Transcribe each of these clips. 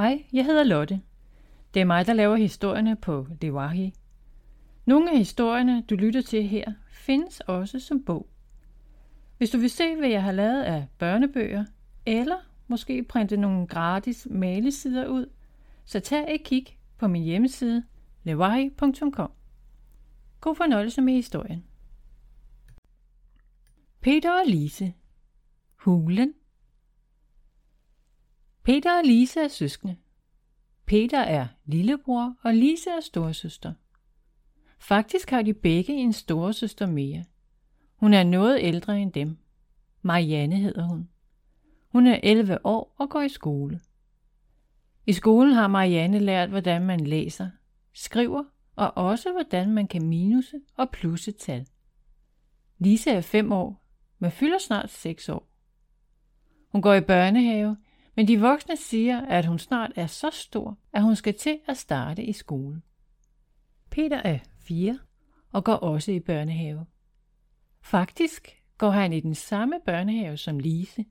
Hej, jeg hedder Lotte. Det er mig, der laver historierne på Lewahi. Nogle af historierne, du lytter til her, findes også som bog. Hvis du vil se, hvad jeg har lavet af børnebøger, eller måske printe nogle gratis malesider ud, så tag et kig på min hjemmeside lewahi.com. God fornøjelse med historien. Peter og Lise Hulen Peter og Lise er søskende. Peter er lillebror, og Lise er storesøster. Faktisk har de begge en storesøster mere. Hun er noget ældre end dem. Marianne hedder hun. Hun er 11 år og går i skole. I skolen har Marianne lært, hvordan man læser, skriver og også hvordan man kan minuse og plusse tal. Lise er 5 år, men fylder snart 6 år. Hun går i børnehave, men de voksne siger, at hun snart er så stor, at hun skal til at starte i skole. Peter er 4 og går også i børnehave. Faktisk går han i den samme børnehave som Lise.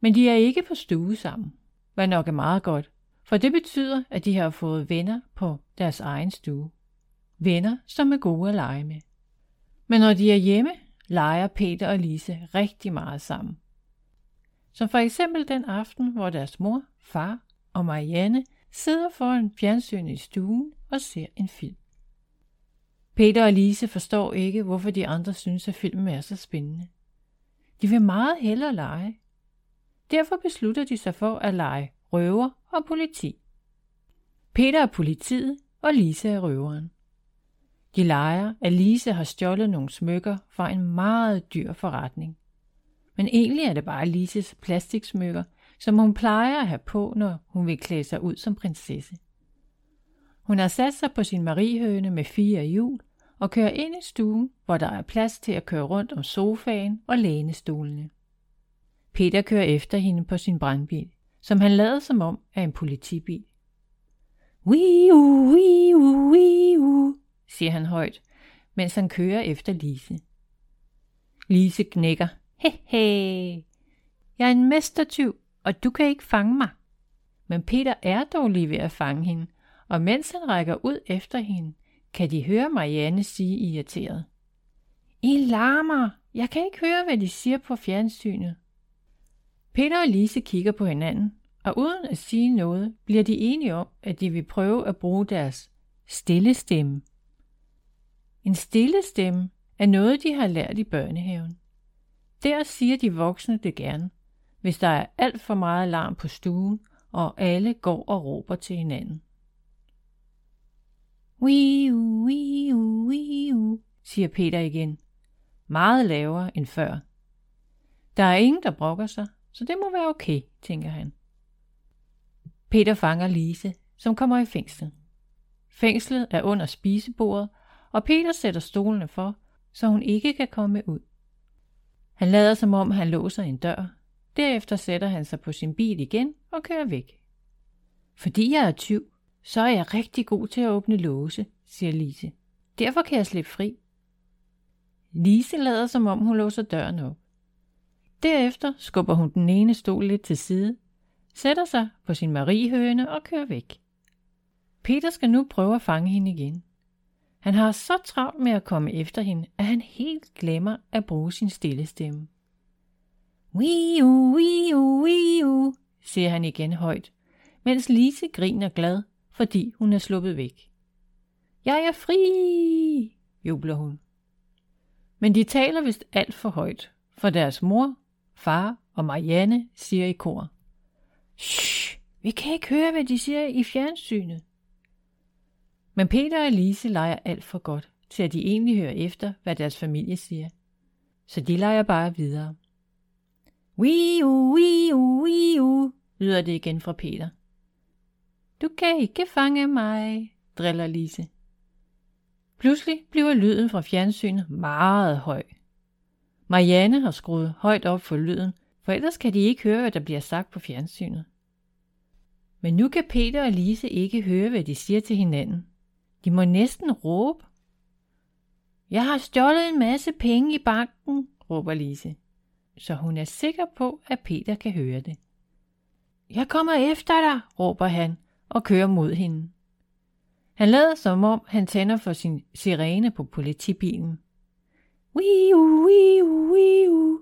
Men de er ikke på stue sammen, hvad nok er meget godt, for det betyder, at de har fået venner på deres egen stue. Venner, som er gode at lege med. Men når de er hjemme, leger Peter og Lise rigtig meget sammen. Som for eksempel den aften, hvor deres mor, far og Marianne sidder foran fjernsynet i stuen og ser en film. Peter og Lise forstår ikke, hvorfor de andre synes, at filmen er så spændende. De vil meget hellere lege. Derfor beslutter de sig for at lege røver og politi. Peter er politiet, og Lise er røveren. De leger, at Lise har stjålet nogle smykker fra en meget dyr forretning. Men egentlig er det bare Lises plastiksmykker, som hun plejer at have på, når hun vil klæde sig ud som prinsesse. Hun har sat sig på sin mariehøne med fire hjul og kører ind i stuen, hvor der er plads til at køre rundt om sofaen og lænestolene. Peter kører efter hende på sin brandbil, som han lader som om er en politibil. Wiu, wiu, wiu, siger han højt, mens han kører efter Lise. Lise knækker. He he, jeg er en mestertyv, og du kan ikke fange mig. Men Peter er dog lige ved at fange hende, og mens han rækker ud efter hende, kan de høre Marianne sige irriteret. I larmer! Jeg kan ikke høre, hvad de siger på fjernsynet. Peter og Lise kigger på hinanden, og uden at sige noget, bliver de enige om, at de vil prøve at bruge deres stille stemme. En stille stemme er noget, de har lært i børnehaven. Der siger de voksne det gerne, hvis der er alt for meget larm på stuen, og alle går og råber til hinanden. Wiu, wiu, wiu, siger Peter igen. Meget lavere end før. Der er ingen, der brokker sig, så det må være okay, tænker han. Peter fanger Lise, som kommer i fængsel. Fængslet er under spisebordet, og Peter sætter stolene for, så hun ikke kan komme ud. Han lader som om, han låser en dør. Derefter sætter han sig på sin bil igen og kører væk. Fordi jeg er tyv, så er jeg rigtig god til at åbne låse, siger Lise. Derfor kan jeg slippe fri. Lise lader som om, hun låser døren op. Derefter skubber hun den ene stol lidt til side, sætter sig på sin mariehøne og kører væk. Peter skal nu prøve at fange hende igen. Han har så travlt med at komme efter hende, at han helt glemmer at bruge sin stille stemme. Wiu, wiu, wiu, siger han igen højt, mens Lise griner glad, fordi hun er sluppet væk. Jeg er fri, jubler hun. Men de taler vist alt for højt, for deres mor, far og Marianne siger i kor. Shh, vi kan ikke høre, hvad de siger i fjernsynet. Men Peter og Lise leger alt for godt, til at de egentlig hører efter, hvad deres familie siger. Så de leger bare videre. Wiu, wiu, wiu, lyder det igen fra Peter. Du kan ikke fange mig, driller Lise. Pludselig bliver lyden fra fjernsynet meget høj. Marianne har skruet højt op for lyden, for ellers kan de ikke høre, hvad der bliver sagt på fjernsynet. Men nu kan Peter og Lise ikke høre, hvad de siger til hinanden. De må næsten råbe. Jeg har stjålet en masse penge i banken, råber Lise, så hun er sikker på, at Peter kan høre det. Jeg kommer efter dig, råber han og kører mod hende. Han lader som om, han tænder for sin sirene på politibilen. Wiu, wiu, wiu.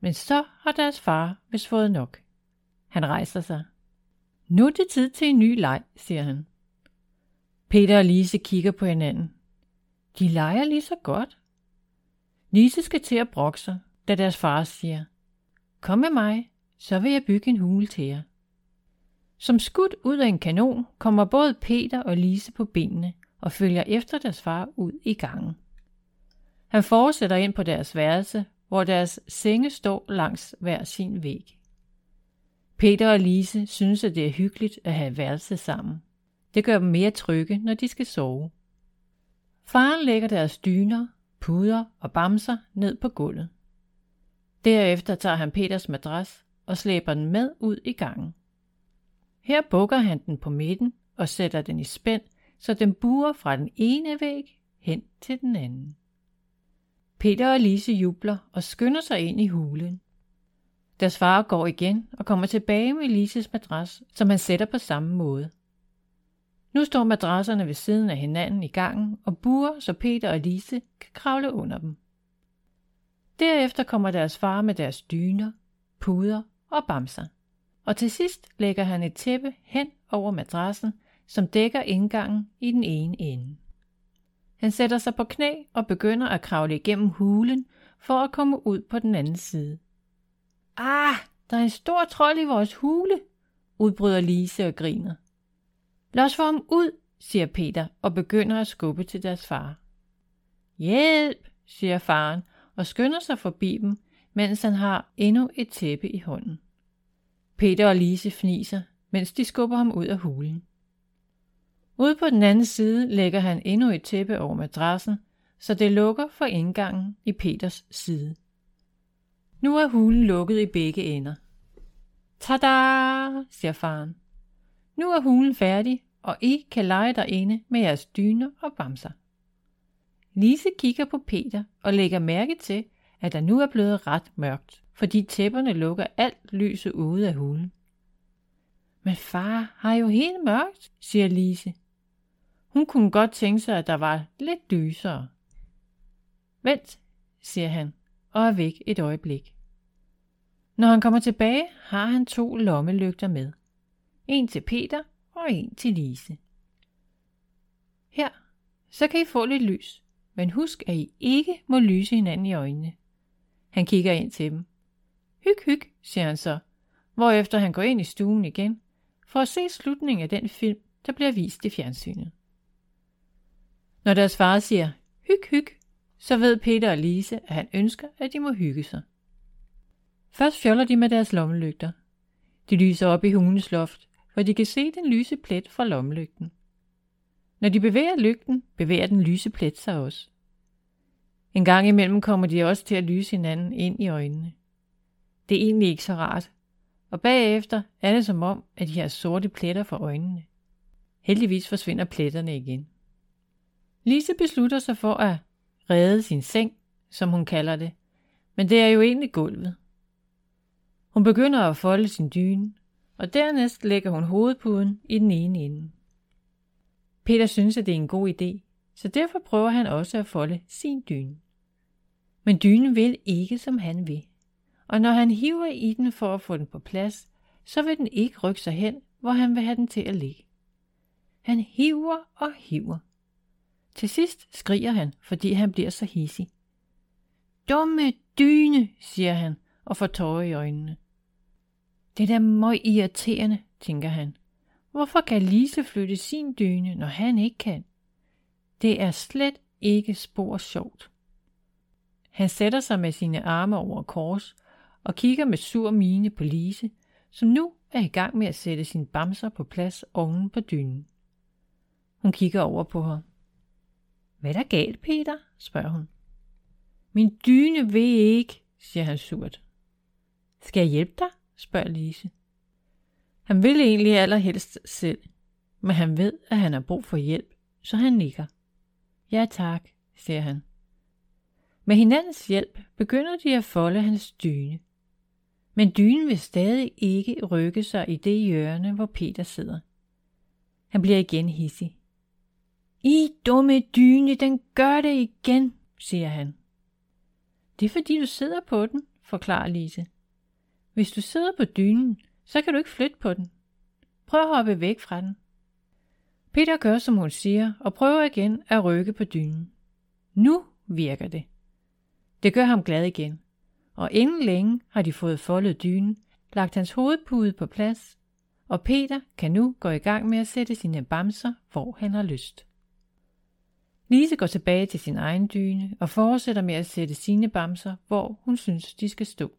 Men så har deres far vist fået nok. Han rejser sig. Nu er det tid til en ny leg, siger han. Peter og Lise kigger på hinanden. De leger lige så godt. Lise skal til at brokke sig, da deres far siger, Kom med mig, så vil jeg bygge en hule til jer. Som skudt ud af en kanon kommer både Peter og Lise på benene og følger efter deres far ud i gangen. Han fortsætter ind på deres værelse, hvor deres senge står langs hver sin væg. Peter og Lise synes, at det er hyggeligt at have værelse sammen. Det gør dem mere trygge, når de skal sove. Faren lægger deres dyner, puder og bamser ned på gulvet. Derefter tager han Peters madras og slæber den med ud i gangen. Her bukker han den på midten og sætter den i spænd, så den buer fra den ene væg hen til den anden. Peter og Lise jubler og skynder sig ind i hulen. Deres far går igen og kommer tilbage med Lises madras, som han sætter på samme måde. Nu står madrasserne ved siden af hinanden i gangen og buer, så Peter og Lise kan kravle under dem. Derefter kommer deres far med deres dyner, puder og bamser. Og til sidst lægger han et tæppe hen over madrassen, som dækker indgangen i den ene ende. Han sætter sig på knæ og begynder at kravle igennem hulen for at komme ud på den anden side. Ah, der er en stor trold i vores hule, udbryder Lise og griner. Lad os få ham ud, siger Peter og begynder at skubbe til deres far. Hjælp, siger faren og skynder sig forbi dem, mens han har endnu et tæppe i hånden. Peter og Lise fniser, mens de skubber ham ud af hulen. Ude på den anden side lægger han endnu et tæppe over madrassen, så det lukker for indgangen i Peters side. Nu er hulen lukket i begge ender. Tada, siger faren. Nu er hulen færdig, og I kan lege derinde med jeres dyner og bamser. Lise kigger på Peter og lægger mærke til, at der nu er blevet ret mørkt, fordi tæpperne lukker alt lyset ude af hulen. Men far har jo helt mørkt, siger Lise. Hun kunne godt tænke sig, at der var lidt lysere. Vent, siger han, og er væk et øjeblik. Når han kommer tilbage, har han to lommelygter med. En til Peter og en til Lise. Her, så kan I få lidt lys, men husk, at I ikke må lyse hinanden i øjnene. Han kigger ind til dem. Hyg, hyg, siger han så, hvorefter han går ind i stuen igen, for at se slutningen af den film, der bliver vist i fjernsynet. Når deres far siger, hyg, hyg, så ved Peter og Lise, at han ønsker, at de må hygge sig. Først fjoller de med deres lommelygter. De lyser op i hunens loft, hvor de kan se den lyse plet fra lommelygten. Når de bevæger lygten, bevæger den lyse plet sig også. En gang imellem kommer de også til at lyse hinanden ind i øjnene. Det er egentlig ikke så rart, og bagefter er det som om, at de har sorte pletter for øjnene. Heldigvis forsvinder pletterne igen. Lise beslutter sig for at redde sin seng, som hun kalder det, men det er jo egentlig gulvet. Hun begynder at folde sin dyne, og dernæst lægger hun hovedpuden i den ene ende. Peter synes, at det er en god idé, så derfor prøver han også at folde sin dyne. Men dynen vil ikke, som han vil. Og når han hiver i den for at få den på plads, så vil den ikke rykke sig hen, hvor han vil have den til at ligge. Han hiver og hiver. Til sidst skriger han, fordi han bliver så hissig. Dumme dyne, siger han og får tårer i øjnene. Det er da møg irriterende, tænker han. Hvorfor kan Lise flytte sin dyne, når han ikke kan? Det er slet ikke spor sjovt. Han sætter sig med sine arme over kors og kigger med sur mine på Lise, som nu er i gang med at sætte sin bamser på plads oven på dynen. Hun kigger over på ham. Hvad er der galt, Peter? spørger hun. Min dyne ved ikke, siger han surt. Skal jeg hjælpe dig? Spørger Lise. Han vil egentlig allerhelst selv, men han ved, at han har brug for hjælp, så han nikker. Ja tak, siger han. Med hinandens hjælp begynder de at folde hans dyne. Men dynen vil stadig ikke rykke sig i det hjørne, hvor Peter sidder. Han bliver igen hissig. I dumme dyne, den gør det igen, siger han. Det er fordi du sidder på den, forklarer Lise. Hvis du sidder på dynen, så kan du ikke flytte på den. Prøv at hoppe væk fra den. Peter gør, som hun siger, og prøver igen at rykke på dynen. Nu virker det. Det gør ham glad igen, og inden længe har de fået foldet dynen, lagt hans hovedpude på plads, og Peter kan nu gå i gang med at sætte sine bamser, hvor han har lyst. Lise går tilbage til sin egen dyne og fortsætter med at sætte sine bamser, hvor hun synes, de skal stå.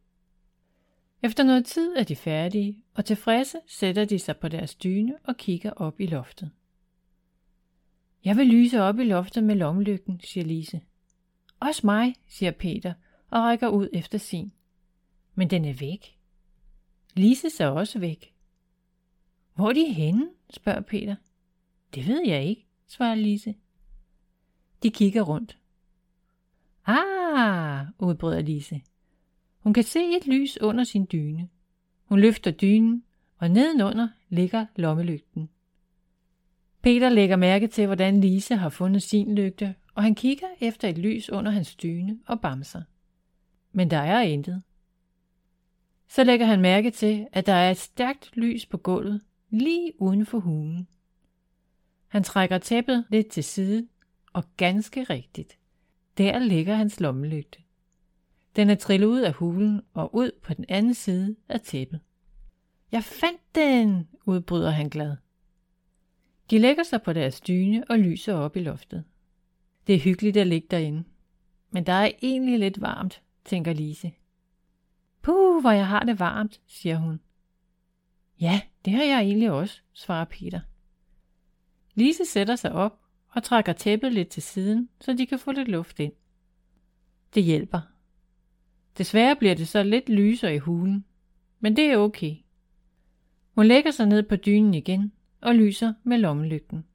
Efter noget tid er de færdige, og tilfredse sætter de sig på deres dyne og kigger op i loftet. Jeg vil lyse op i loftet med lommelygten, siger Lise. Også mig, siger Peter og rækker ud efter sin. Men den er væk. Lise er også væk. Hvor er de henne? spørger Peter. Det ved jeg ikke, svarer Lise. De kigger rundt. Ah, udbryder Lise. Hun kan se et lys under sin dyne. Hun løfter dynen, og nedenunder ligger lommelygten. Peter lægger mærke til, hvordan Lise har fundet sin lygte, og han kigger efter et lys under hans dyne og bamser. Men der er intet. Så lægger han mærke til, at der er et stærkt lys på gulvet, lige uden for hulen. Han trækker tæppet lidt til side, og ganske rigtigt. Der ligger hans lommelygte. Den er trillet ud af hulen og ud på den anden side af tæppet. Jeg fandt den, udbryder han glad. De lægger sig på deres dyne og lyser op i loftet. Det er hyggeligt at ligge derinde. Men der er egentlig lidt varmt, tænker Lise. Puh, hvor jeg har det varmt, siger hun. Ja, det har jeg egentlig også, svarer Peter. Lise sætter sig op og trækker tæppet lidt til siden, så de kan få lidt luft ind. Det hjælper. Desværre bliver det så lidt lysere i hulen, men det er okay. Hun lægger sig ned på dynen igen og lyser med lommelygten.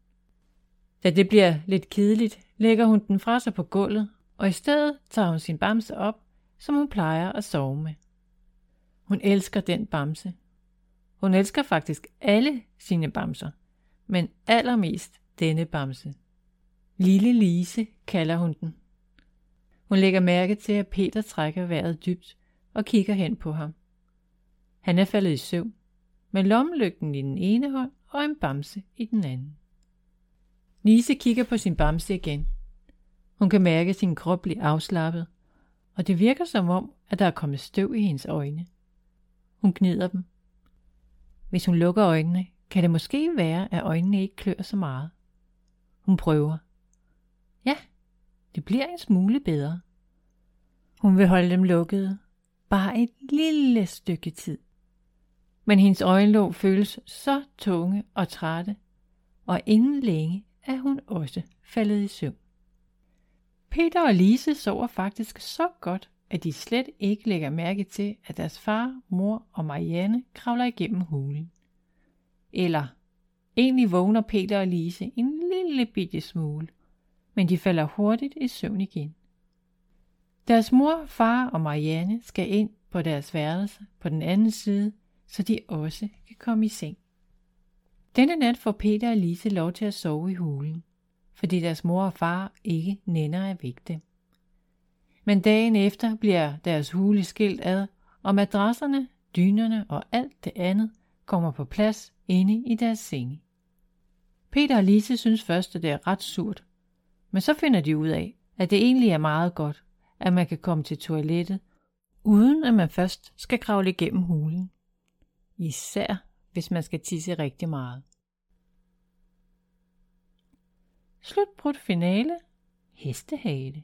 Da det bliver lidt kedeligt, lægger hun den fra sig på gulvet, og i stedet tager hun sin bamse op, som hun plejer at sove med. Hun elsker den bamse. Hun elsker faktisk alle sine bamser, men allermest denne bamse. Lille Lise kalder hun den. Hun lægger mærke til, at Peter trækker vejret dybt og kigger hen på ham. Han er faldet i søvn, med lommelygten i den ene hånd og en bamse i den anden. Lise kigger på sin bamse igen. Hun kan mærke sin krop bliver afslappet, og det virker som om, at der er kommet støv i hendes øjne. Hun gnider dem. Hvis hun lukker øjnene, kan det måske være, at øjnene ikke klør så meget. Hun prøver. Det bliver en smule bedre. Hun vil holde dem lukkede, bare et lille stykke tid. Men hendes øjenlåg føles så tunge og trætte, og inden længe er hun også faldet i søvn. Peter og Lise sover faktisk så godt, at de slet ikke lægger mærke til, at deres far, mor og Marianne kravler igennem hulen. Eller egentlig vågner Peter og Lise en lille bitte smule, men de falder hurtigt i søvn igen. Deres mor, far og Marianne skal ind på deres værelse på den anden side, så de også kan komme i seng. Denne nat får Peter og Lise lov til at sove i hulen, fordi deres mor og far ikke nænder at vække dem. Men dagen efter bliver deres hule skilt ad, og madrasserne, dynerne og alt det andet kommer på plads inde i deres senge. Peter og Lise synes først, at det er ret surt, men så finder de ud af, at det egentlig er meget godt, at man kan komme til toilettet, uden at man først skal kravle igennem hulen. Især hvis man skal tisse rigtig meget. Slutbrudt finale. Hestehale.